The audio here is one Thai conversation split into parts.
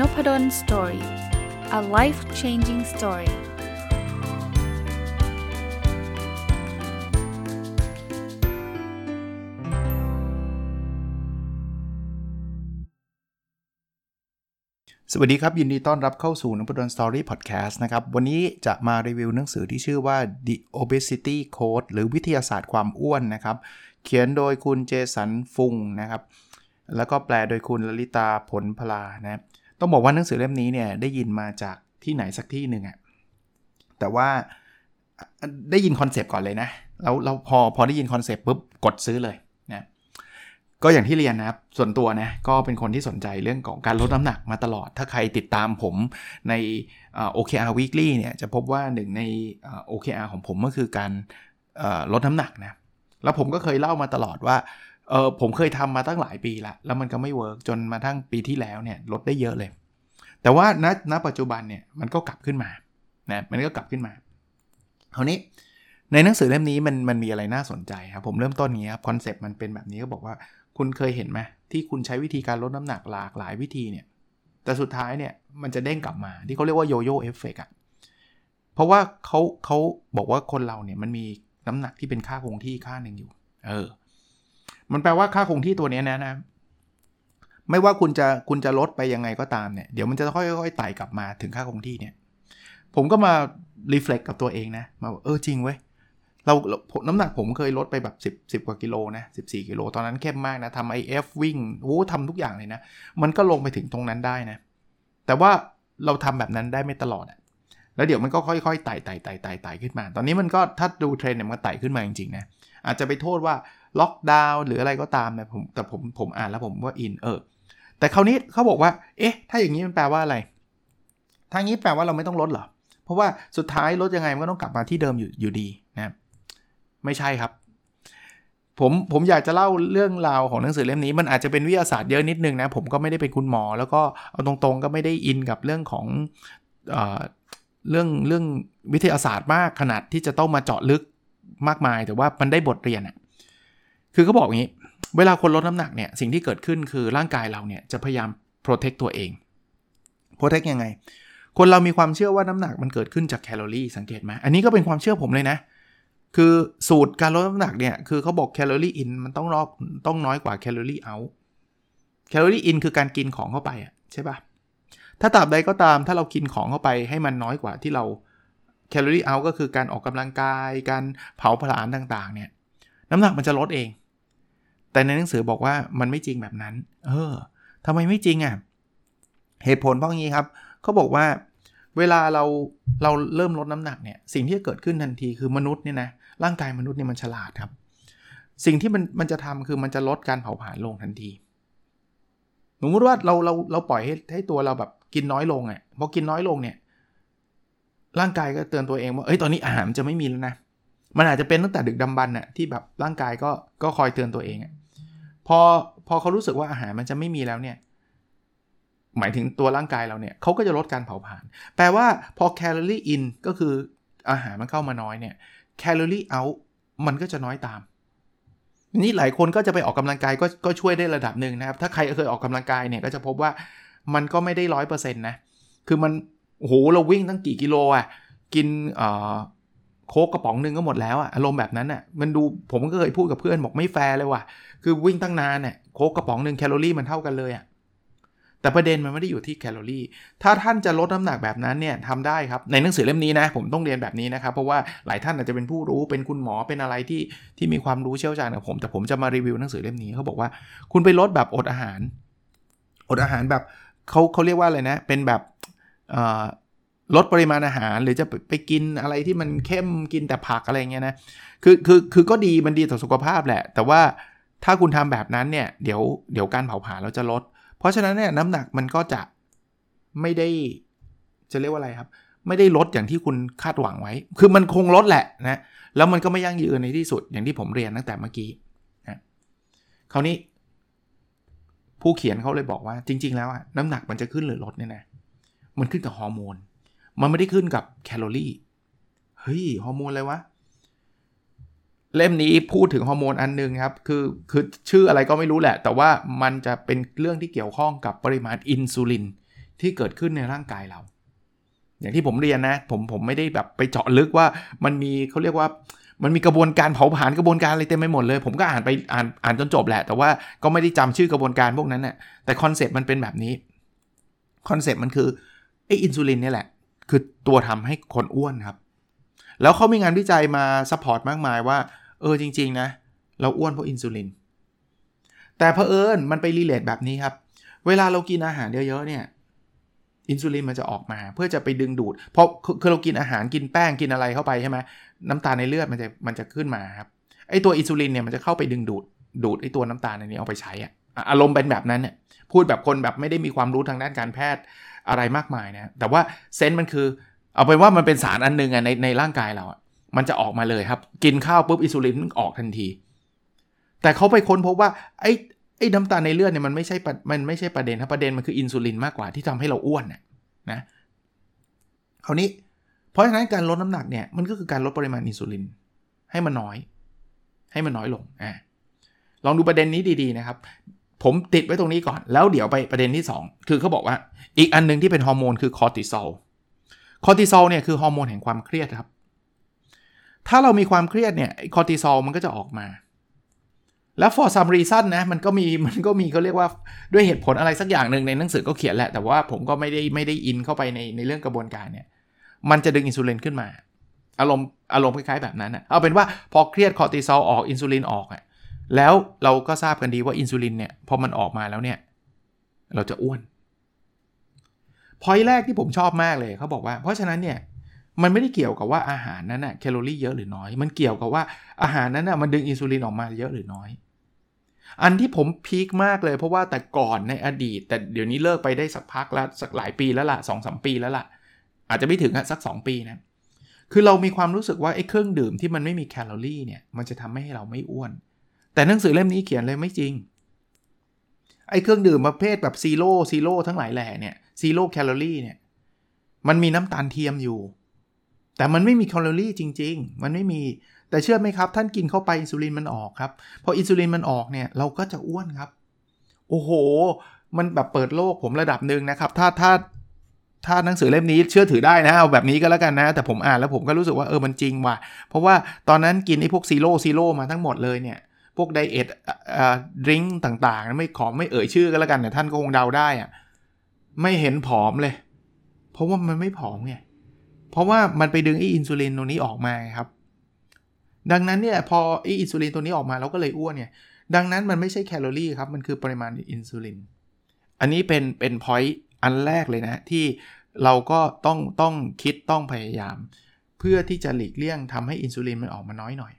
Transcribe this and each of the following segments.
Nopadol Story a life changing story สวัสดีครับ ยินดีต้อนรับเข้าสู่นพดล Story Podcast นะครับ วันนี้จะมารีวิวหนังสือที่ชื่อว่า The Obesity Code หรือวิทยาศาสตร์ความอ้วนนะครับ เขียนโดยคุณ Jason Fungนะครับ แล้วก็แปลโดยคุณลลิตาผลพลานะ ต้องบอกว่าหนังสือเล่มนี้เนี่ยได้ยินมาจากที่ไหนสักที่หนึ่งอะแต่ว่าได้ยิน concept ก่อนเลยนะแล้วเราพอพอได้ยิน concept ปุ๊บกดซื้อเลยนะก็อย่างที่เรียนนะครับส่วนตัวนะก็เป็นคนที่สนใจเรื่องของการลดน้ำหนักมาตลอด ถ้าใครติดตามผมใน OKR Weekly เนี่ยจะพบว่าหนึ่งใน OKR ของผมก็คือการลดน้ำหนักนะแล้วผมก็เคยเล่ามาตลอดว่า เออผมเคยทำมาตั้งหลายปีละแล้วมันก็ไม่ work จนมาทั้งปีที่แล้วเนี่ยลดได้เยอะเลย แต่ว่าณณปัจจุบันเนี่ยมันก็กลับขึ้นมานะมันก็กลับขึ้นมาคราวนี้ในหนังสือเล่มนี้มันมันมีอะไรน่าสนใจครับผมเริ่มต้นนี้ครับ concept มันเป็นแบบนี้ก็บอกว่าคุณเคยเห็นไหมที่คุณใช้วิธีการลดน้ำหนักหลากหลายวิธีเนี่ยแต่สุดท้ายเนี่ยมันจะเด้งกลับมาที่เขาเรียกว่า yoyo effect อะเพราะว่าเขาเขาบอกว่าคนเราเนี่ยมันมีน้ำหนักที่เป็นค่าคงที่ค่าหนึ่งอยู่ เออ มันแปลว่าค่าคงที่ตัวนี้นะนะ ไม่ว่าคุณจะคุณจะลดไปยังไงก็ตามเนี่ย เดี๋ยวมันจะค่อยๆไต่กลับมาถึงค่าคงที่เนี่ย ผมก็มา reflect กับตัวเองนะ มาเออจริงเว้ยเราน้ำหนักผมเคยลดไปแบบ 10 10 กว่ากิโลนะ 14 กิโล ตอนนั้นเข้มมากนะทำ IF วิ่งโอ้ทำทุกอย่างเลยนะ มันก็ลงไปถึงตรงนั้นได้นะ แต่ว่าเราทำแบบนั้นได้ไม่ตลอดอะแล้วเดี๋ยวมันก็ค่อยๆไต่ไต่ไต่ไต่ไต่ขึ้นมา ตอนนี้มันก็ถ้าดูเทรนด์เนี่ยมันไต่ขึ้นมาจริงๆนะ อาจจะไปโทษว่า ล็อกดาวน์หรืออะไรก็ตามนะผมแต่ผมผมอ่านแล้วผมว่าอินเออแต่คราวนี้เขาบอกว่า เอ๊ะ ถ้าอย่างนี้มันแปลว่าอะไรทางนี้แปลว่าเราไม่ต้องลดเหรอ เพราะว่าสุดท้ายลดยังไงมันก็ต้องกลับมาที่เดิมอยู่อยู่ดีนะไม่ใช่ครับ ผมผมอยากจะเล่าเรื่องราวของหนังสือเล่มนี้ มันอาจจะเป็นวิทยาศาสตร์เยอะนิดนึงนะ ผมก็ไม่ได้เป็นคุณหมอ แล้วก็เอาตรงๆก็ไม่ได้อินกับเรื่องของเอเรื่องเรื่องวิทยาศาสตร์มากขนาดที่จะต้องมาเจาะลึกมากมาย แต่ว่ามันได้บทเรียนอะ คือเขาบอกงี้ เวลาคนลดน้ำหนักเนี่ย สิ่งที่เกิดขึ้นคือร่างกายเราเนี่ยจะพยายามโปรเทคตัวเองโปรเทคยังไง คนเรามีความเชื่อว่าน้ำหนักมันเกิดขึ้นจากแคลอรี่สังเกตไหมอันนี้ก็เป็นความเชื่อผมเลยนะ คือสูตรการลดน้ำหนักเนี่ย คือเขาบอกแคลอรี่อินมันต้องรอบต้องน้อยกว่าแคลอรี่เอาแคลอรี่อินคือการกินของเข้าไปอะใช่ปะถ้าตราบใดก็ตามถ้าเรากินของเข้าไปให้มันน้อยกว่าที่เราแคลอรี่เอาก็คือการออกกำลังกาย การเผาผลาญต่างๆ เนี่ย น้ำหนักมันจะลดเอง แต่ในหนังสือบอกว่ามันไม่จริงแบบนั้น เออทำไมไม่จริงอะ่ะ เหตุผลเพราะงี้ครับเขาบอกว่าเวลาเราเราเริ่มลดน้ำหนักเนี่ยสิ่งที่จะเกิดขึ้นทันทีคือมนุษย์เนี่ยนะร่างกายมนุษย์เนี่ยมันฉลาดครับ สิ่งที่มันมันจะทำคือมันจะลดการเผาผลาญลงทันทีสมมติว่าเราเราเราปล่อยให้ให้ตัวเราแบบกินน้อยลงอะพอกินน้อยลงเนี่ย ร่างกายก็เตือนตัวเองว่าเอ้ยตอนนี้อาหารจะไม่มีแล้วนะมันอาจจะเป็นตั้งแต่ดึกดำบรรน่ะที่แบบร่างกายก็ก็คอยเตือนตัวเองอะ พอพอเขารู้สึกว่าอาหารมันจะไม่มีแล้วเนี่ยหมายถึงตัวร่างกายเราเนี่ยเขาก็จะลดการเผาผลาญแปลว่าพอ calorie in ก็คืออาหารมันเข้ามาน้อยเนี่ย calorie out มันก็จะน้อยตามนี่หลายคนก็จะไปออกกำลังกายก็ก็ช่วยได้ระดับหนึ่งนะครับ ถ้าใครเคยออกกำลังกายเนี่ยก็จะพบว่ามันก็ไม่ได้ร้อยเปอร์เซ็นต์นะ คือมันโหเราวิ่งตั้งกี่กิโลอะ กินเอ่อ โค้กกระป๋องหนึ่งก็หมดแล้วอะอารมณ์แบบนั้นอะมันดูผมก็เคยพูดกับเพื่อนบอกไม่แฟร์เลยว่ะคือวิ่งตั้งนานเนี่ยโค้กกระป๋องหนึ่งแคลอรี่มันเท่ากันเลยอะแต่ประเด็นมันไม่ได้อยู่ที่แคลอรี่ ถ้าท่านจะลดน้ำหนักแบบนั้นเนี่ยทำได้ครับ ในหนังสือเล่มนี้นะ ผมต้องเรียนแบบนี้นะครับ เพราะว่าหลายท่านอาจจะเป็นผู้รู้ เป็นคุณหมอ เป็นอะไรที่ที่มีความรู้เชี่ยวชาญกับผม แต่ผมจะมารีวิวหนังสือเล่มนี้เขาบอกว่า คุณไปลดแบบอดอาหาร อดอาหารแบบเขาเขาเรียกว่าอะไรนะ เป็นแบบ ลดปริมาณอาหารหรือจะไปกินอะไรที่มันเข้มกินแต่ผักอะไรเงี้ยนะคือคือคือก็ดีมันดีต่อสุขภาพแหละ แต่ว่าถ้าคุณทำแบบนั้นเนี่ยเดี๋ยวเดี๋ยวการเผาผลาญเราจะลด เพราะฉะนั้นเนี่ยน้ำหนักมันก็จะไม่ได้จะเรียกว่าอะไรครับ ไม่ได้ลดอย่างที่คุณคาดหวังไว้ คือมันคงลดแหละนะแล้วมันก็ไม่ยั่งยืนในที่สุดอย่างที่ผมเรียนตั้งแต่เมื่อกี้นะคราวนี้ ผู้เขียนเขาเลยบอกว่าจริง ๆ แล้วอะน้ำหนักมันจะขึ้นหรือลดเนี่ยนะมันขึ้นกับฮอร์โมน มันไม่ได้ขึ้นกับแคลอรี่ เฮ้ย ฮอร์โมนอะไรวะ เล่มนี้พูดถึงฮอร์โมนอันนึงครับ คือคือชื่ออะไรก็ไม่รู้แหละ แต่ว่ามันจะเป็นเรื่องที่เกี่ยวข้องกับปริมาณอินซูลินที่เกิดขึ้นในร่างกายเรา อย่างที่ผมเรียนนะ ผมผมไม่ได้แบบไปเจาะลึกว่ามันมีเขาเรียกว่ามันมีกระบวนการเผาผลาญกระบวนการอะไรเต็มไปหมดเลย ผมก็อ่านไปอ่านอ่านจนจบแหละ แต่ว่าก็ไม่ได้จำชื่อกระบวนการพวกนั้นนะ่ะแต่ concept มันเป็นแบบนี้ concept มันคือไออินซูลินนี่แหละ คือตัวทำให้คนอ้วนครับ แล้วเขามีงานวิจัยมา support มากมายว่า เออจริง ๆ นะ เราอ้วนเพราะอินซูลิน แต่เพอเอิญมันไป relate แบบนี้ครับ เวลาเรากินอาหารเยอะๆเนี่ยอินซูลินมันจะออกมาเพื่อจะไปดึงดูด เพราะคือเรากินอาหารกินแป้งกินอะไรเข้าไปใช่ไหมน้ำตาลในเลือดมันจะมันจะขึ้นมาครับไอตัวอินซูลินเนี่ยมันจะเข้าไปดึงดูดดูดไอตัวน้ำตาลในนี้เอาไปใช้อะอารมณ์เป็นแบบนั้นเนี่ยพูดแบบคนแบบไม่ได้มีความรู้ทางด้านการแพทย์ อะไรมากมายนะแต่ว่าเซนต์มันคือเอาเป็นว่ามันเป็นสารอันนึงอะในในร่างกายเราอะมันจะออกมาเลยครับ กินข้าวปุ๊บอินซูลินออกทันที แต่เขาไปค้นพบว่าไอ้ไอ้น้ำตาลในเลือดเนี่ยมันไม่ใช่มันไม่ใช่ประเด็นครับประเด็นมันคืออินซูลินมากกว่าที่ทำให้เราอ้วนน่ยนะคราวนี้เพราะฉะนั้นการลดน้ำหนักเนี่ยมันก็คือการลดปริมาณอินซูลินให้มันน้อย ให้มันน้อยลงอ่าลองดูประเด็นนี้ดีๆนะครับ ผมติดไว้ตรงนี้ก่อน แล้วเดี๋ยวไปประเด็นที่ 2 คือเขาบอกว่าอีกอันนึงที่เป็นฮอร์โมนคือคอร์ติซอลคอร์ติซอลเนี่ยคือฮอร์โมนแห่งความเครียดครับ ถ้าเรามีความเครียดเนี่ยคอร์ติซอลมันก็จะออกมา แล้ว for some reason นะมันก็มีมันก็มีเขาเรียกว่าด้วยเหตุผลอะไรสักอย่างหนึ่งในหนังสือก็เขียนแหละแต่ว่าผมก็ไม่ได้ไม่ได้อินเข้าไปในในเรื่องกระบวนการเนี่ยมันจะดึงอินซูลินขึ้นมา อารมณ์อารมณ์คล้ายๆแบบนั้นนะเอาเป็นว่าพอเครียดคอร์ติซอลออกอินซูลินออกอะ แล้วเราก็ทราบกันดีว่าอินซูลินเนี่ยพอมันออกมาแล้วเนี่ยเราจะอ้วนพอยแรกที่ผมชอบมากเลยเขาบอกว่า เพราะฉะนั้นเนี่ยมันไม่ได้เกี่ยวกับว่าอาหารนั้นน่ะแคลอรี่เยอะหรือน้อย มันเกี่ยวกับว่าอาหารนั้นน่ะมันดึงอินซูลินออกมาเยอะหรือน้อย อันที่ผมพีคมากเลยเพราะว่าแต่ก่อนในอดีต แต่เดี๋ยวนี้เลิกไปได้สักพักแล้วสักหลายปีแล้วล่ะสองสามปีแล้วล่ะ อาจจะไม่ถึงสัก 2 ปีนะคือเรามีความรู้สึกว่าไอ้เครื่องดื่มที่มันไม่มีแคลอรี่เนี่ยมันจะทำให้เราไม่อ้วน แต่หนังสือเล่มนี้เขียนเลยไม่จริง ไอ้เครื่องดื่มประเภทแบบ zero zero ทั้งหลายแหล่เนี่ย zero calorie เนี่ย มันมีน้ำตาลเทียมอยู่ แต่มันไม่มีแคลอรี่จริง ๆ มันไม่มี แต่เชื่อไหมครับ ท่านกินเข้าไปอินซูลินมันออกครับ พออินซูลินมันออกเนี่ยเราก็จะอ้วนครับ โอ้โห มันแบบเปิดโลกผมระดับหนึ่งนะครับ ถ้าถ้าถ้าหนังสือเล่มนี้เชื่อถือได้นะเอาแบบนี้ก็แล้วกันนะ แต่ผมอ่านแล้วผมก็รู้สึกว่าเออมันจริงว่ะ เพราะว่าตอนนั้นกินไอ้พวก zero zero มาทั้งหมดเลยเนี่ย พวก diet อ่า drink ต่างๆ ไม่ขอไม่เอ่ยชื่อก็แล้วกันแต่ท่านก็คงเดาได้อะไม่เห็นผอมเลย เพราะว่ามันไม่ผอมไงเพราะว่ามันไปดึงไอ้อินซูลินตรงนี้ออกมาครับ ดังนั้นเนี่ยพอไอ้อินซูลินตัวนี้ออกมาเราก็เลยอ้วนเนี่ยดังนั้นมันไม่ใช่แคลอรี่ครับ มันคือปริมาณอินซูลิน อันนี้เป็นเป็น point อันแรกเลยนะ ที่เราก็ต้องต้องคิดต้องพยายาม เพื่อที่จะหลีกเลี่ยงทำให้อินซูลินมันออกมาน้อยหน่อย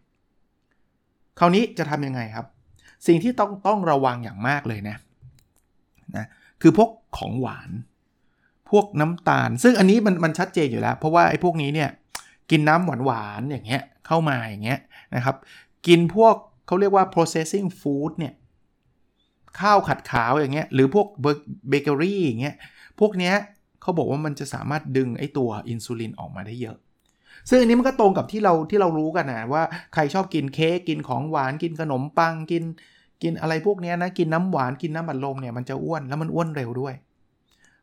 คราวนี้จะทำยังไงครับ สิ่งที่ต้องต้องระวังอย่างมากเลยนะนะคือพวกของหวาน พวกน้ำตาล ซึ่งอันนี้มันมันชัดเจนอยู่แล้ว เพราะว่าไอ้พวกนี้เนี่ยกินน้ำหวานหวานอย่างเงี้ยเข้ามาอย่างเงี้ยนะครับ กินพวกเขาเรียกว่า processing food เนี่ยข้าวขัดขาวอย่างเงี้ยหรือพวกเบเกอรี่อย่างเงี้ยพวกเนี้ยเขาบอกว่ามันจะสามารถดึงไอ้ตัวอินซูลินออกมาได้เยอะ ซึ่งอันนี้มันก็ตรงกับที่เราที่เรารู้กันนะว่าใครชอบกินเค้กกินของหวานกินขนมปังกินกินอะไรพวกนี้นะกินน้ำหวานกินน้ำอัดลมเนี่ยมันจะอ้วนแล้วมันอ้วนเร็วด้วย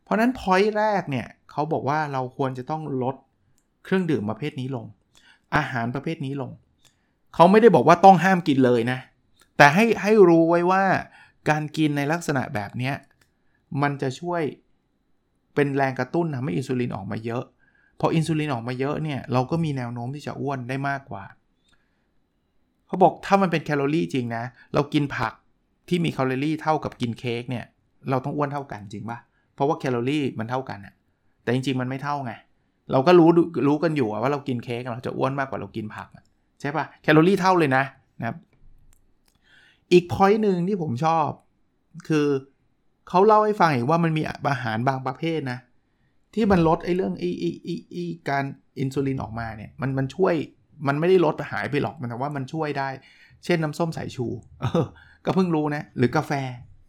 เพราะนั้น point แรกเนี่ยเขาบอกว่าเราควรจะต้องลดเครื่องดื่มประเภทนี้ลง อาหารประเภทนี้ลง เขาไม่ได้บอกว่าต้องห้ามกินเลยนะ แต่ให้ให้รู้ไว้ว่าการกินในลักษณะแบบนี้มันจะช่วยเป็นแรงกระตุ้นทำให้อินซูลินออกมาเยอะ พออินซูลินออกมาเยอะเนี่ยเราก็มีแนวโน้มที่จะอ้วนได้มากกว่าเขาบอกถ้ามันเป็นแคลอรี่จริงนะ เรากินผักที่มีแคลอรี่เท่ากับกินเค้กเนี่ยเราต้องอ้วนเท่ากันจริงปะเพราะว่าแคลอรี่มันเท่ากันอะแต่จริงๆมันไม่เท่าไงเราก็รู้รู้กันอยู่ว่าเรากินเค้กเราจะอ้วนมากกว่าเรากินผักใช่ปะแคลอรี่เท่าเลยนะนะครับอีกพอยต์หนึ่งที่ผมชอบ คือเขาเล่าให้ฟังอีกว่ามันมีอาหารบางประเภทนะ ที่มันลดไอ้เรื่องไอ้ไอ้ไอ้การอินซูลินออกมาเนี่ยมันมันช่วยมันไม่ได้ลดหายไปหรอกมันแต่ว่ามันช่วยได้ เช่นน้ำส้มสายชูเออก็เพิ่งรู้นะ หรือกาแฟ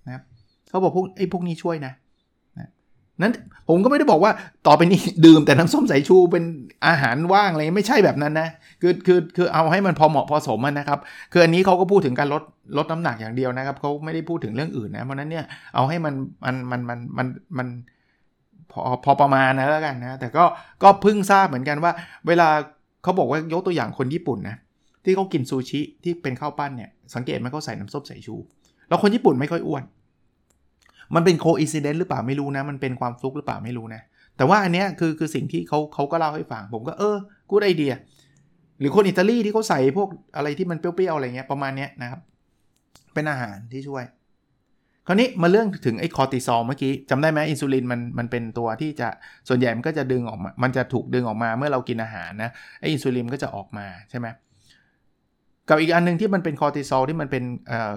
นะครับเขาบอกพวกไอ้พวกนี้ช่วยนะนั้นผมก็ไม่ได้บอกว่าต่อไปนี้ดื่มแต่น้ำส้มสายชูเป็นอาหารว่างอะไรไม่ใช่แบบนั้นนะคือคือคือเอาให้มันพอเหมาะพอสมนะครับคืออันนี้เขาก็พูดถึงการลดลดน้ำหนักอย่างเดียวนะครับเขาไม่ได้พูดถึงเรื่องอื่นนะเพราะนั้นเนี่ยเอาให้มันมันมันมันมันมัน พอพอประมาณนะแล้วกันนะ แต่ก็ก็เพิ่งทราบเหมือนกันว่า เวลาเขาบอกว่ายกตัวอย่างคนญี่ปุ่นนะที่เขากินซูชิที่เป็นข้าวปั้นเนี่ยสังเกตไหมเขาใส่น้ำส้มสายชู แล้วคนญี่ปุ่นไม่ค่อยอ้วน มันเป็น coincidence หรือเปล่าไม่รู้นะ มันเป็นความฟลุกหรือเปล่าไม่รู้นะ แต่ว่าอันเนี้ยคือคือสิ่งที่เขาเขาก็เล่าให้ฟัง ผมก็เออกูดไอเดีย หรือคนอิตาลีที่เขาใส่พวกอะไรที่มันเปรี้ยวๆอะไรเงี้ยประมาณเนี้ยนะครับ เป็นอาหารที่ช่วย คราวนี้มาเรื่องถึงไอ้คอร์ติซอลเมื่อกี้จำได้ไหมอินซูลินมันมันเป็นตัวที่จะส่วนใหญ่มันก็จะดึงออกมา มันจะถูกดึงออกมาเมื่อเรากินอาหารนะไอ้อินซูลินก็จะออกมาใช่ไหมกับอีกอันนึงที่มันเป็นคอร์ติซอลที่มันเป็นเอ่อ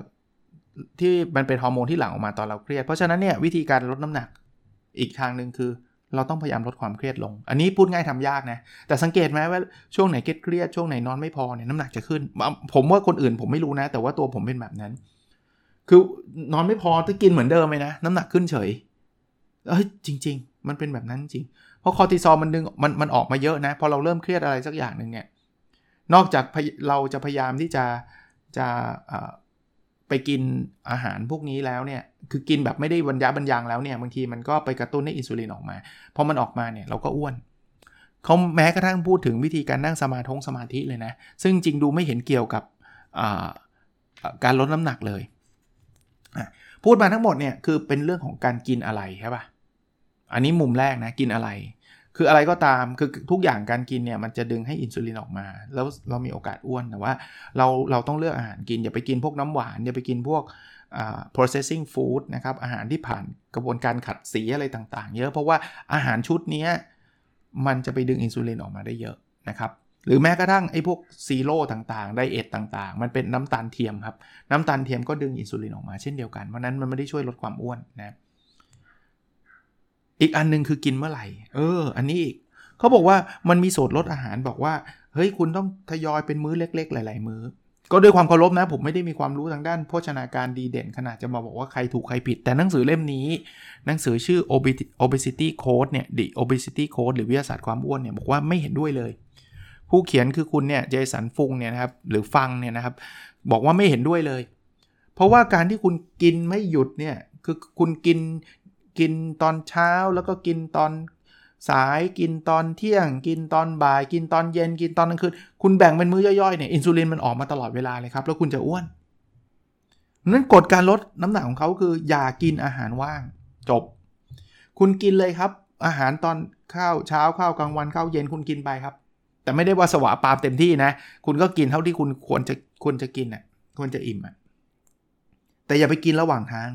ที่มันเป็นฮอร์โมนที่หลั่งออกมาตอนเราเครียด เพราะฉะนั้นเนี่ยวิธีการลดน้ำหนักอีกทางหนึ่งคือเราต้องพยายามลดความเครียดลง อันนี้พูดง่ายทำยากนะ แต่สังเกตไหมว่าช่วงไหนเครียด ช่วงไหนนอนไม่พอเนี่ยน้ำหนักจะขึ้น ผมว่าคนอื่นผมไม่รู้นะ แต่ว่าตัวผมเป็นแบบนั้น คือนอนไม่พอถ้ากินเหมือนเดิมเลยนะ น้ำหนักขึ้นเฉยเอ้ยจริง ๆ มันเป็นแบบนั้นจริง เพราะคอร์ติซอลมันดึงมันมันออกมาเยอะนะ พอเราเริ่มเครียดอะไรสักอย่างหนึ่งเนี่ย นอกจากเราจะพยายามที่จะจะไปกินอาหารพวกนี้แล้วเนี่ย คือกินแบบไม่ได้บรรยาบรรยังแล้วเนี่ย บางทีมันก็ไปกระตุ้นให้อินซูลินออกมา พอมันออกมาเนี่ยเราก็อ้วนเขาแม้กระทั่งพูดถึงวิธีการนั่งสมาธิสมาธิเลยนะ ซึ่งจริงดูไม่เห็นเกี่ยวกับการลดน้ำหนักเลย พูดมาทั้งหมดเนี่ยคือเป็นเรื่องของการกินอะไรใช่ปะ่ะ อันนี้มุมแรกนะกินอะไร คืออะไรก็ตามคือทุกอย่างการกินเนี่ยมันจะดึงให้อินซูลินออกมา แล้วเรามีโอกาสอ้วนแต่ว่าเราเราต้องเลือกอาหารกิน อย่าไปกินพวกน้ำหวาน อย่าไปกินพวก processing food นะครับอาหารที่ผ่านกระบวนการขัดสีอะไรต่างๆ เยอะเพราะว่าอาหารชุดนี้มันจะไปดึงอินซูลินออกมาได้เยอะนะครับ หรือแม้กระทั่งไอ้พวกซีโร่ต่างๆ ไดเอทต่างๆ มันเป็นน้ำตาลเทียมครับ น้ำตาลเทียมก็ดึงอินซูลินออกมาเช่นเดียวกัน เพราะนั้นมันไม่ได้ช่วยลดความอ้วนนะ อีกอันนึงคือกินเมื่อไหร่ เออ อันนี้อีกเขาบอกว่ามันมีสูตรลดอาหารบอกว่า เฮ้ยคุณต้องทยอยเป็นมื้อเล็ก ๆ หลาย ๆ มื้อ ก็ด้วยความเคารพนะ ผมไม่ได้มีความรู้ทางด้านโภชนาการดีเด่น ขนาดจะมาบอกว่าใครถูกใครผิด แต่หนังสือเล่มนี้ หนังสือชื่อ obesity code เนี่ย the obesity code หรือวิทยาศาสตร์ความอ้วนเนี่ยบอกว่าไม่เห็นด้วยเลย ผู้เขียนคือคุณเนี่ยเจสันฟุงเนี่ยนะครับหรือฟังเนี่ยนะครับบอกว่าไม่เห็นด้วยเลย เพราะว่าการที่คุณกินไม่หยุดเนี่ยคือคุณกินกินตอนเช้าแล้วก็กินตอนสายกินตอนเที่ยง กินตอนบ่าย กินตอนเย็นกินตอนกลางคืนคุณแบ่งเป็นมื้อย่อยๆเนี่ยอินซูลินมันออกมาตลอดเวลาเลยครับ แล้วคุณจะอ้วนนั้นกฎการลดน้ำหนักของเขาคือ อย่ากินอาหารว่าง จบ คุณกินเลยครับ อาหารตอนข้าวเช้าข้าวกลางวันข้าวเย็นคุณกินไปครับ แต่ไม่ได้ว่าสวะปามเต็มที่นะ คุณก็กินเท่าที่คุณควรจะควรจะกินอะควรจะอิ่มอะแต่อย่าไปกินระหว่างทาง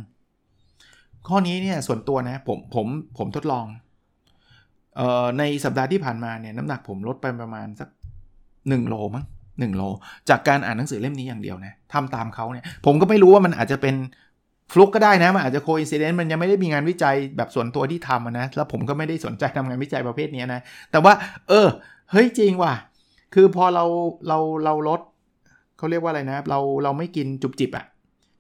ข้อนี้เนี่ยส่วนตัวนะผมผมผมทดลองเอ่อในสัปดาห์ที่ผ่านมาเนี่ยน้ำหนักผมลดไปประมาณสัก1โลมั้ง1โล จากการอ่านหนังสือเล่มนี้อย่างเดียวนะทำตามเขาเนี่ยผมก็ไม่รู้ว่ามันอาจจะเป็นฟลุกก็ได้นะ มันอาจจะโคอินซิเดนต์มันยังไม่ได้มีงานวิจัยแบบส่วนตัวที่ทำนะ แล้วผมก็ไม่ได้สนใจทำงานวิจัยประเภทนี้นะ แต่ว่า เออ เฮ้ยจริงว่ะ คือพอเราเราเราลดเขาเรียกว่าอะไรนะ เราเราไม่กินจุบจิบอะ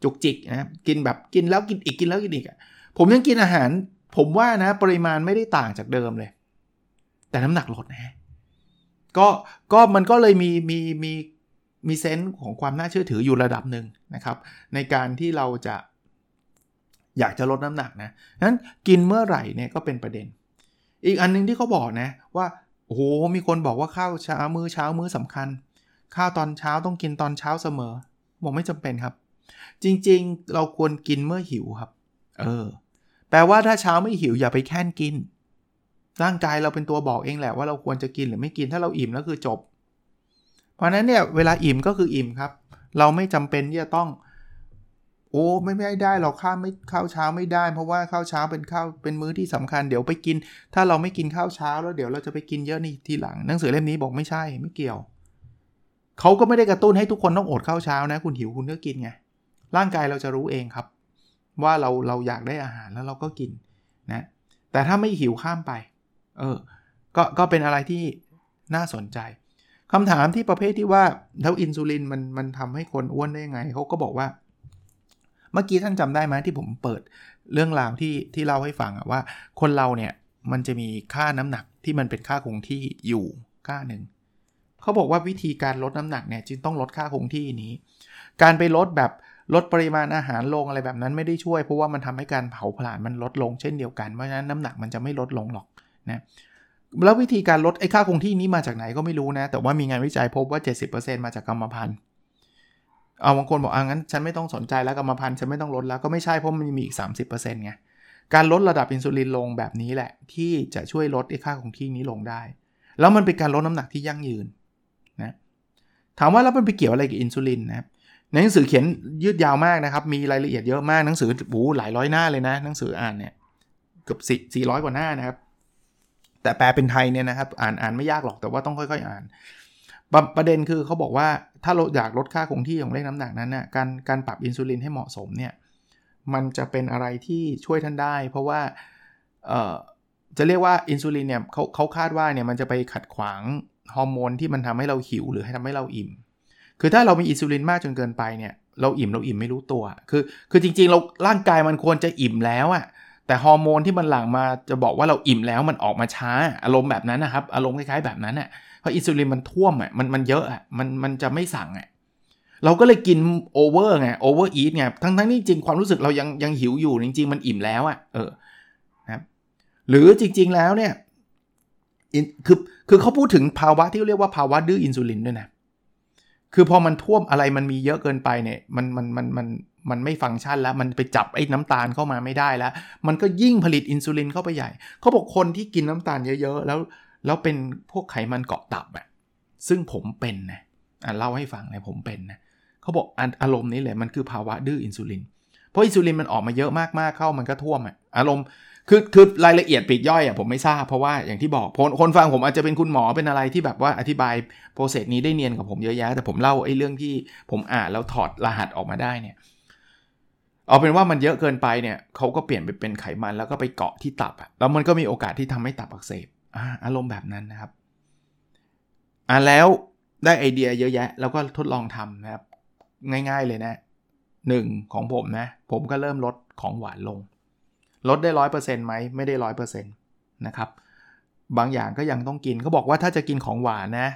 จุกจิกนะกินแบบกินแล้วกินอีกกินแล้วกินอีกอะผมยังกินอาหาร ผมว่านะ ปริมาณไม่ได้ต่างจากเดิมเลย แต่น้ำหนักลดนะก็ก็มันก็เลยมีมีมีมีเซนส์ของความน่าเชื่อถืออยู่ระดับหนึ่งนะครับ ในการที่เราจะอยากจะลดน้ำหนักนะนั้นกินเมื่อไหร่เนี่ยก็เป็นประเด็น อีกอันนึงที่เขาบอกนะว่า โอ้โหมีคนบอกว่าข้าวเช้ามื้อเช้ามื้อสำคัญ ข้าวตอนเช้าต้องกินตอนเช้าเสมอบอกไม่จำเป็นครับ จริงๆ เราควรกินเมื่อหิวครับ เออ แปลว่าถ้าเช้าไม่หิวอย่าไปแค่นกิน ร่างกายเราเป็นตัวบอกเองแหละว่าเราควรจะกินหรือไม่กินถ้าเราอิ่มแล้วคือจบ เพราะนั้นเนี่ยเวลาอิ่มก็คืออิ่มครับ เราไม่จำเป็นที่จะต้อง โอ้ไม่ไม่ได้เราข้าวไม่ข้าวเช้าไม่ได้ เพราะว่าข้าวเช้าเป็นข้าวเป็นมื้อที่สำคัญเดี๋ยวไปกิน ถ้าเราไม่กินข้าวเช้าแล้วเดี๋ยวเราจะไปกินเยอะนี่ทีหลังหนังสือเล่มนี้บอกไม่ใช่ไม่เกี่ยวเขาก็ไม่ได้กระตุ้นให้ทุกคนต้องอดข้าวเช้านะ คุณหิวคุณก็กินไงร่างกายเราจะรู้เองครับ ว่าเราเราอยากได้อาหารแล้วเราก็กินนะแต่ถ้าไม่หิวข้ามไปเออก็ก็เป็นอะไรที่น่าสนใจคำถามที่ประเภทที่ว่าแล้วอินซูลินมันมันทำให้คนอ้วนได้ยังไงเขาก็บอกว่า เมื่อกี้ท่านจำได้ไหมที่ผมเปิดเรื่องราวที่ที่เล่าให้ฟังอะว่า คนเราเนี่ยมันจะมีค่าน้ำหนักที่มันเป็นค่าคงที่อยู่ค่าหนึ่งเขาบอกว่าวิธีการลดน้ำหนักเนี่ยจึงต้องลดค่าคงที่นี้ การไปลดแบบลดปริมาณอาหารลงอะไรแบบนั้นไม่ได้ช่วย เพราะว่ามันทำให้การเผาผลาญมันลดลงเช่นเดียวกันเพราะฉะนั้นน้ำหนักมันจะไม่ลดลงหรอกนะแล้ววิธีการลดไอ้ค่าคงที่นี้มาจากไหนก็ไม่รู้นะ แต่ว่ามีงานวิจัยพบว่า 70%มาจากกรรมพันธุ์ เอาบางคนบอกอ่างั้นฉันไม่ต้องสนใจแล้วกรรมพันธุ์ฉันไม่ต้องลดแล้วก็ไม่ใช่เพราะมันมีอีก 30%ไงการลดระดับอินซูลินลงแบบนี้แหละ ที่จะช่วยลดไอ้ค่าคงที่นี้ลงได้ แล้วมันเป็นการลดน้ำหนักที่ยั่งยืนนะถามว่าแล้วมันไปเกี่ยวอะไรกับอินซูลินนะครับในหนังสือเขียนยืดยาวมากนะครับ มีรายละเอียดเยอะมากหนังสือโอ้หลายร้อยหน้าเลยนะ หนังสืออ่านเนี่ยเกือบสี่สี่ร้อยกว่าหน้านะครับ แต่แปลเป็นไทยเนี่ยนะครับ อ่านอ่านไม่ยากหรอกแต่ว่าต้องค่อย ๆ อ่านปประเด็นคือเขาบอกว่า ถ้าเราอยากลดค่าคงที่ของเลขน้ำหนักนั้นนะ่ะการการปรับอินซูลินให้เหมาะสมเนี่ยมันจะเป็นอะไรที่ช่วยท่านได้ เพราะว่าเอ่อจะเรียกว่าอินซูลินเนี่ยเขาเขาคาดว่าเนี่ยมันจะไปขัดขวางฮอร์โมนที่มันทำให้เราหิวหรือให้ทำให้เราอิ่ม คือถ้าเรามีอินซูลินมากจนเกินไปเนี่ยเราอิ่มเราอิ่มไม่รู้ตัว คือคือจริงๆเราร่างกายมันควรจะอิ่มแล้วอะแต่ฮอร์โมนที่มันหลั่งมาจะบอกว่าเราอิ่มแล้วมันออกมาช้า อารมณ์แบบนั้นนะครับ อารมณ์คล้ายๆแบบนั้นอะ เพราะอินซูลินมันท่วมอะมันมันเยอะอะมันมันจะไม่สั่งอะเราก็เลยกิน over ไง overeat ไงทั้งทั้งที่จริงความรู้สึกเรายังยังหิวอยู่จริง ๆ มันอิ่มแล้วอะเออนะครับหรือจริง ๆแล้วเนี่ยคือคือเขาพูดถึงภาวะที่เรียกว่าภาวะดื้ออินซูลินด้วยนะคือพอมันท่วมอะไรมันมีเยอะเกินไปเนี่ยมันมันมันมันมันไม่ฟังก์ชันแล้ว มันไปจับไอ้น้ำตาลเข้ามาไม่ได้แล้ว มันก็ยิ่งผลิตอินซูลินเข้าไปใหญ่ เขาบอกคนที่กินน้ำตาลเยอะๆ แล้ว แล้วเป็นพวกไขมันเกาะตับอะซึ่งผมเป็นนะอะเล่าให้ฟังเลยผมเป็นนะเขาบอกอารมณ์นี้เลยมันคือภาวะดื้ออินซูลิน เพราะอินซูลินมันออกมาเยอะมากๆเข้ามันก็ท่วมอะอารมณ์คือคือรายละเอียดปลีกย่อยอะผมไม่ทราบเพราะว่าอย่างที่บอกคนฟังผมอาจจะเป็นคุณหมอเป็นอะไรที่แบบว่าอธิบาย process นี้ได้เนียนกว่าผมเยอะแยะ แต่ผมเล่าไอ้เรื่องที่ผมอ่านแล้วถอดรหัสออกมาได้เนี่ยเอาเป็นว่ามันเยอะเกินไปเนี่ยเขาก็เปลี่ยนไปเป็นไขมันแล้วก็ไปเกาะที่ตับอะแล้วมันก็มีโอกาสที่ทำให้ตับอักเสบ อารมณ์แบบนั้นนะครับอ่าแล้วได้ไอเดียเยอะแยะ แล้วก็ทดลองทำนะครับ ง่าย ๆเลยนะหนึ่งของผมนะ ผมก็เริ่มลดของหวานลง ลดได้ร้อยเปอร์เซ็นต์ไหมไม่ได้ร้อยเปอร์เซ็นต์นะครับ บางอย่างก็ยังต้องกินเขาบอกว่าถ้าจะกินของหวานนะ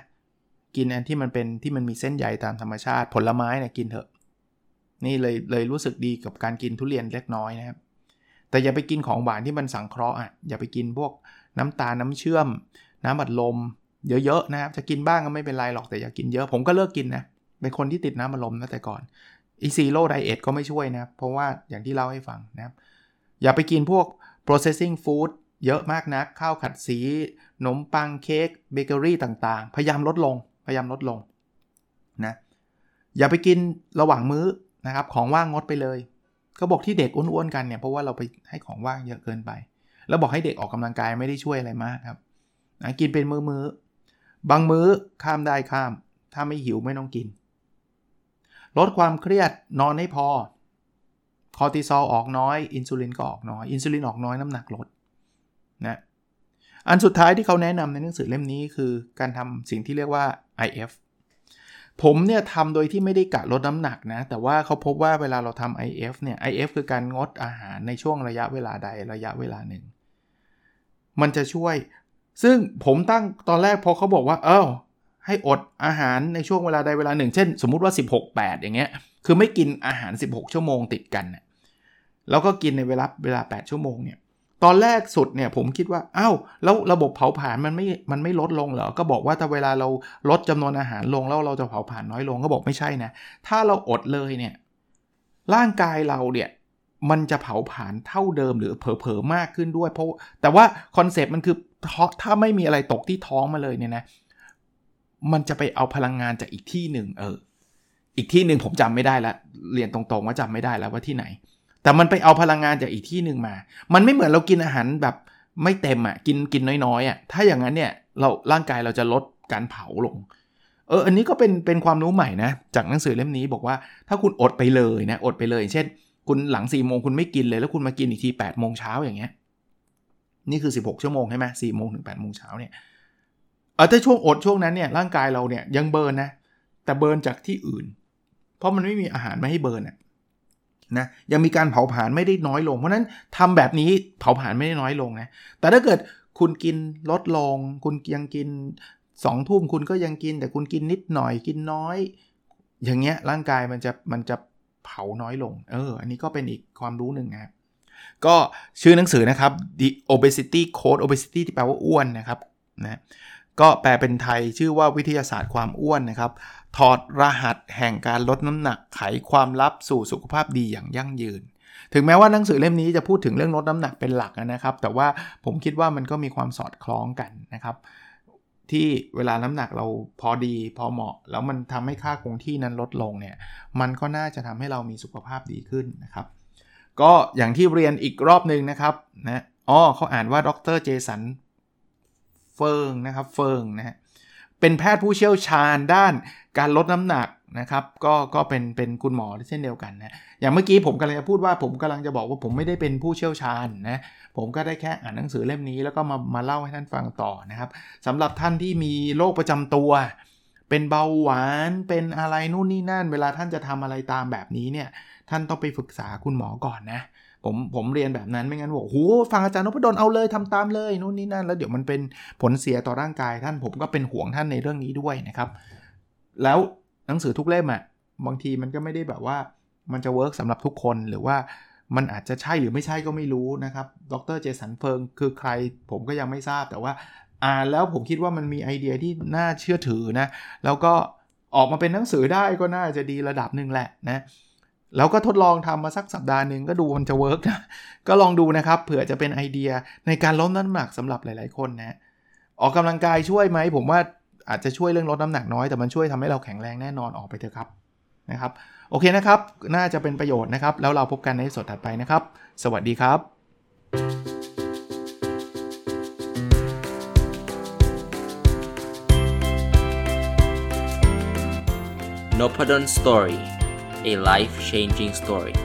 กินอันที่มันเป็นที่มันมีเส้นใยตามธรรมชาติผลไม้เนี่ยกินเถอะ นี่เลยเลยรู้สึกดีกับการกินทุเรียนเล็กน้อยนะครับ แต่อย่าไปกินของหวานที่มันสังเคราะห์อะอย่าไปกินพวก น้ำตาลน้ำเชื่อม น้ำอัดลม เยอะๆนะครับ จะกินบ้างก็ไม่เป็นไรหรอกแต่อย่ากินเยอะ ผมก็เลิกกินนะ เป็นคนที่ติดน้ำอัดลมนะแต่ก่อนไอ้ zero diet ก็ไม่ช่วยนะเพราะว่าอย่างที่เล่าให้ฟังนะครับ อย่าไปกินพวก processing food เยอะมากนะข้าวขัดสีขนมปังเค้กเบเกอรี่ต่างๆ พยายามลดลง พยายามลดลงนะ อย่าไปกินระหว่างมื้อนะครับ ของว่างงดไปเลย ก็บอกที่เด็กอ้วนๆกันเนี่ย เพราะว่าเราไปให้ของว่างเยอะเกินไป แล้วบอกให้เด็กออกกำลังกายไม่ได้ช่วยอะไรมากครับนะกินเป็นมือมือบางมื้อข้ามได้ข้าม ถ้าไม่หิวไม่ต้องกิน ลดความเครียดนอนให้พอ คอร์ติซอลออกน้อย อินซูลินก็ออกน้อย อินซูลินออกน้อยน้ำหนักลดนะอันสุดท้ายที่เขาแนะนำในหนังสือเล่มนี้คือการทำสิ่งที่เรียกว่า IF ผมเนี่ยทำโดยที่ไม่ได้กะลดน้ำหนักนะ แต่ว่าเขาพบว่าเวลาเราทำ IF เนี่ย IF คือการงดอาหารในช่วงระยะเวลาใดระยะเวลาหนึ่ง มันจะช่วย ซึ่งผมตั้งตอนแรกพอเขาบอกว่า เออให้อดอาหารในช่วงเวลาใดเวลาหนึ่ง เช่น สมมุติว่า 16 8 อย่างเงี้ย คือไม่กินอาหาร 16 ชั่วโมงติดกันแล้วก็กินในเวลาเวลา 8 ชั่วโมงเนี่ย ตอนแรกสุดเนี่ยผมคิดว่าอา้าว แล้วระบบเผาผลาญมันไม่ มันไม่ลดลงเหรอ ก็บอกว่าถ้าเวลาเราลดจำนวนอาหารลงแล้วเราจะเผาผลาญน้อยลง ก็บอกไม่ใช่นะ ถ้าเราอดเลยเนี่ย ร่างกายเราเนี่ย มันจะเผาผลาญเท่าเดิมหรือเผลอๆมากขึ้นด้วยเพราะแต่ว่าคอนเซปต์มันคือถ้าไม่มีอะไรตกที่ท้องมาเลยเนี่ยนะ มันจะไปเอาพลังงานจากอีกที่หนึ่งเออ อีกที่หนึ่งผมจำไม่ได้ละเรียนตรงๆว่าจำไม่ได้แล้วว่าที่ไหน แต่มันไปเอาพลังงานจากอีกที่หนึ่งมา มันไม่เหมือนเรากินอาหารแบบไม่เต็มอะกินกินน้อยๆอะถ้าอย่างนั้นเนี่ยเราร่างกายเราจะลดการเผาลงเอออันนี้ก็เป็นเป็นความรู้ใหม่นะจากหนังสือเล่มนี้บอกว่าถ้าคุณอดไปเลยนะอดไปเลยเช่น คุณหลัง4ี่โมงคุณไม่กินเลยแล้วคุณมากินอีกที8ปดโมงเช้าอย่างเงี้ย นี่คือ 16 ชั่วโมงใช่ไหมสี่โมงถึง8ปดโมงเช้าเนี่ยเออถ้าช่วงอดช่วงนั้นเนี่ยร่างกายเราเนี่ยยังเบิร์นนะ แต่เบิร์นจากที่อื่น เพราะมันไม่มีอาหารมาให้เบิร์นอะนะยังมีการเผาผลาญไม่ได้น้อยลง เพราะนั้นทำแบบนี้เผาผลาญไม่ได้น้อยลงนะแต่ถ้าเกิดคุณกินลดลง คุณยังกินสองทุ่มคุณก็ยังกิน แต่คุณกินนิดหน่อยกินน้อย อย่างเงี้ยร่างกายมันจะมันจะ เผาน้อยลง เออ อันนี้ก็เป็นอีกความรู้หนึ่งนะก็ชื่อหนังสือนะครับ The Obesity Code Obesity ที่แปลว่าอ้วนนะครับนะก็แปลเป็นไทยชื่อว่าวิทยาศาสตร์ความอ้วนนะครับ ถอดรหัสแห่งการลดน้ำหนักไขความลับสู่สุขภาพดีอย่างยั่งยืน ถึงแม้ว่าหนังสือเล่มนี้จะพูดถึงเรื่องลดน้ำหนักเป็นหลักนะครับ แต่ว่าผมคิดว่ามันก็มีความสอดคล้องกันนะครับ ที่เวลาน้ำหนักเราพอดีพอเหมาะ แล้วมันทำให้ค่าคงที่นั้นลดลงเนี่ยมันก็น่าจะทำให้เรามีสุขภาพดีขึ้นนะครับ ก็อย่างที่เรียนอีกรอบหนึ่งนะครับนะอ๋อเขาอ่านว่าดรเจสันเฟิงนะครับเฟิงนะฮะเป็นแพทย์ผู้เชี่ยวชาญด้านการลดน้ำหนัก นะครับก็ก็เป็นเป็นคุณหมอเช่นเดียวกันนะอย่างเมื่อกี้ผมกำลังจะพูดว่าผมกำลังจะบอกว่าผมไม่ได้เป็นผู้เชี่ยวชาญนะผมก็ได้แค่อ่านหนังสือเล่มนี้แล้วก็มามาเล่าให้ท่านฟังต่อนะครับสำหรับท่านที่มีโรคประจำตัว เป็นเบาหวานเป็นอะไรนู่นนี่นั่น เวลาท่านจะทำอะไรตามแบบนี้เนี่ยท่านต้องไปปรึกษาคุณหมอก่อนนะผมผมเรียนแบบนั้นไม่งั้นบอกโอ้ฟังอาจารย์นพดลเอาเลยทำตามเลยนู่นนี่นั่น แล้วเดี๋ยวมันเป็นผลเสียต่อร่างกายท่านผมก็เป็นห่วงท่านในเรื่องนี้ด้วยนะครับ แล้ว หนังสือทุกเล่มอะบางทีมันก็ไม่ได้แบบว่ามันจะ work สำหรับทุกคนหรือว่ามันอาจจะใช่หรือไม่ใช่ก็ไม่รู้นะครับ ดร. Jason Fung คือใครผมก็ยังไม่ทราบแต่ว่าอ่านแล้วผมคิดว่ามันมีไอเดียที่น่าเชื่อถือนะ แล้วก็ออกมาเป็นหนังสือได้ก็น่าจะดีระดับหนึ่งแหละนะ แล้วก็ทดลองทำมาสักสัปดาห์หนึ่งก็ดูมันจะ work นะ ก็ลองดูนะครับเผื่อจะเป็นไอเดียในการลดน้ำหนักสำหรับหลาย ๆ คนนะ ออกกำลังกายช่วยไหม ผมว่า อาจจะช่วยเรื่องลดน้ำหนักน้อยแต่มันช่วยทำให้เราแข็งแรงแน่นอนออกไปเถอะครับนะครับ โอเคนะครับ น่าจะเป็นประโยชน์นะครับ แล้วเราพบกันในสดถัดไปนะครับ สวัสดีครับ n o p a d o n Story a life changing story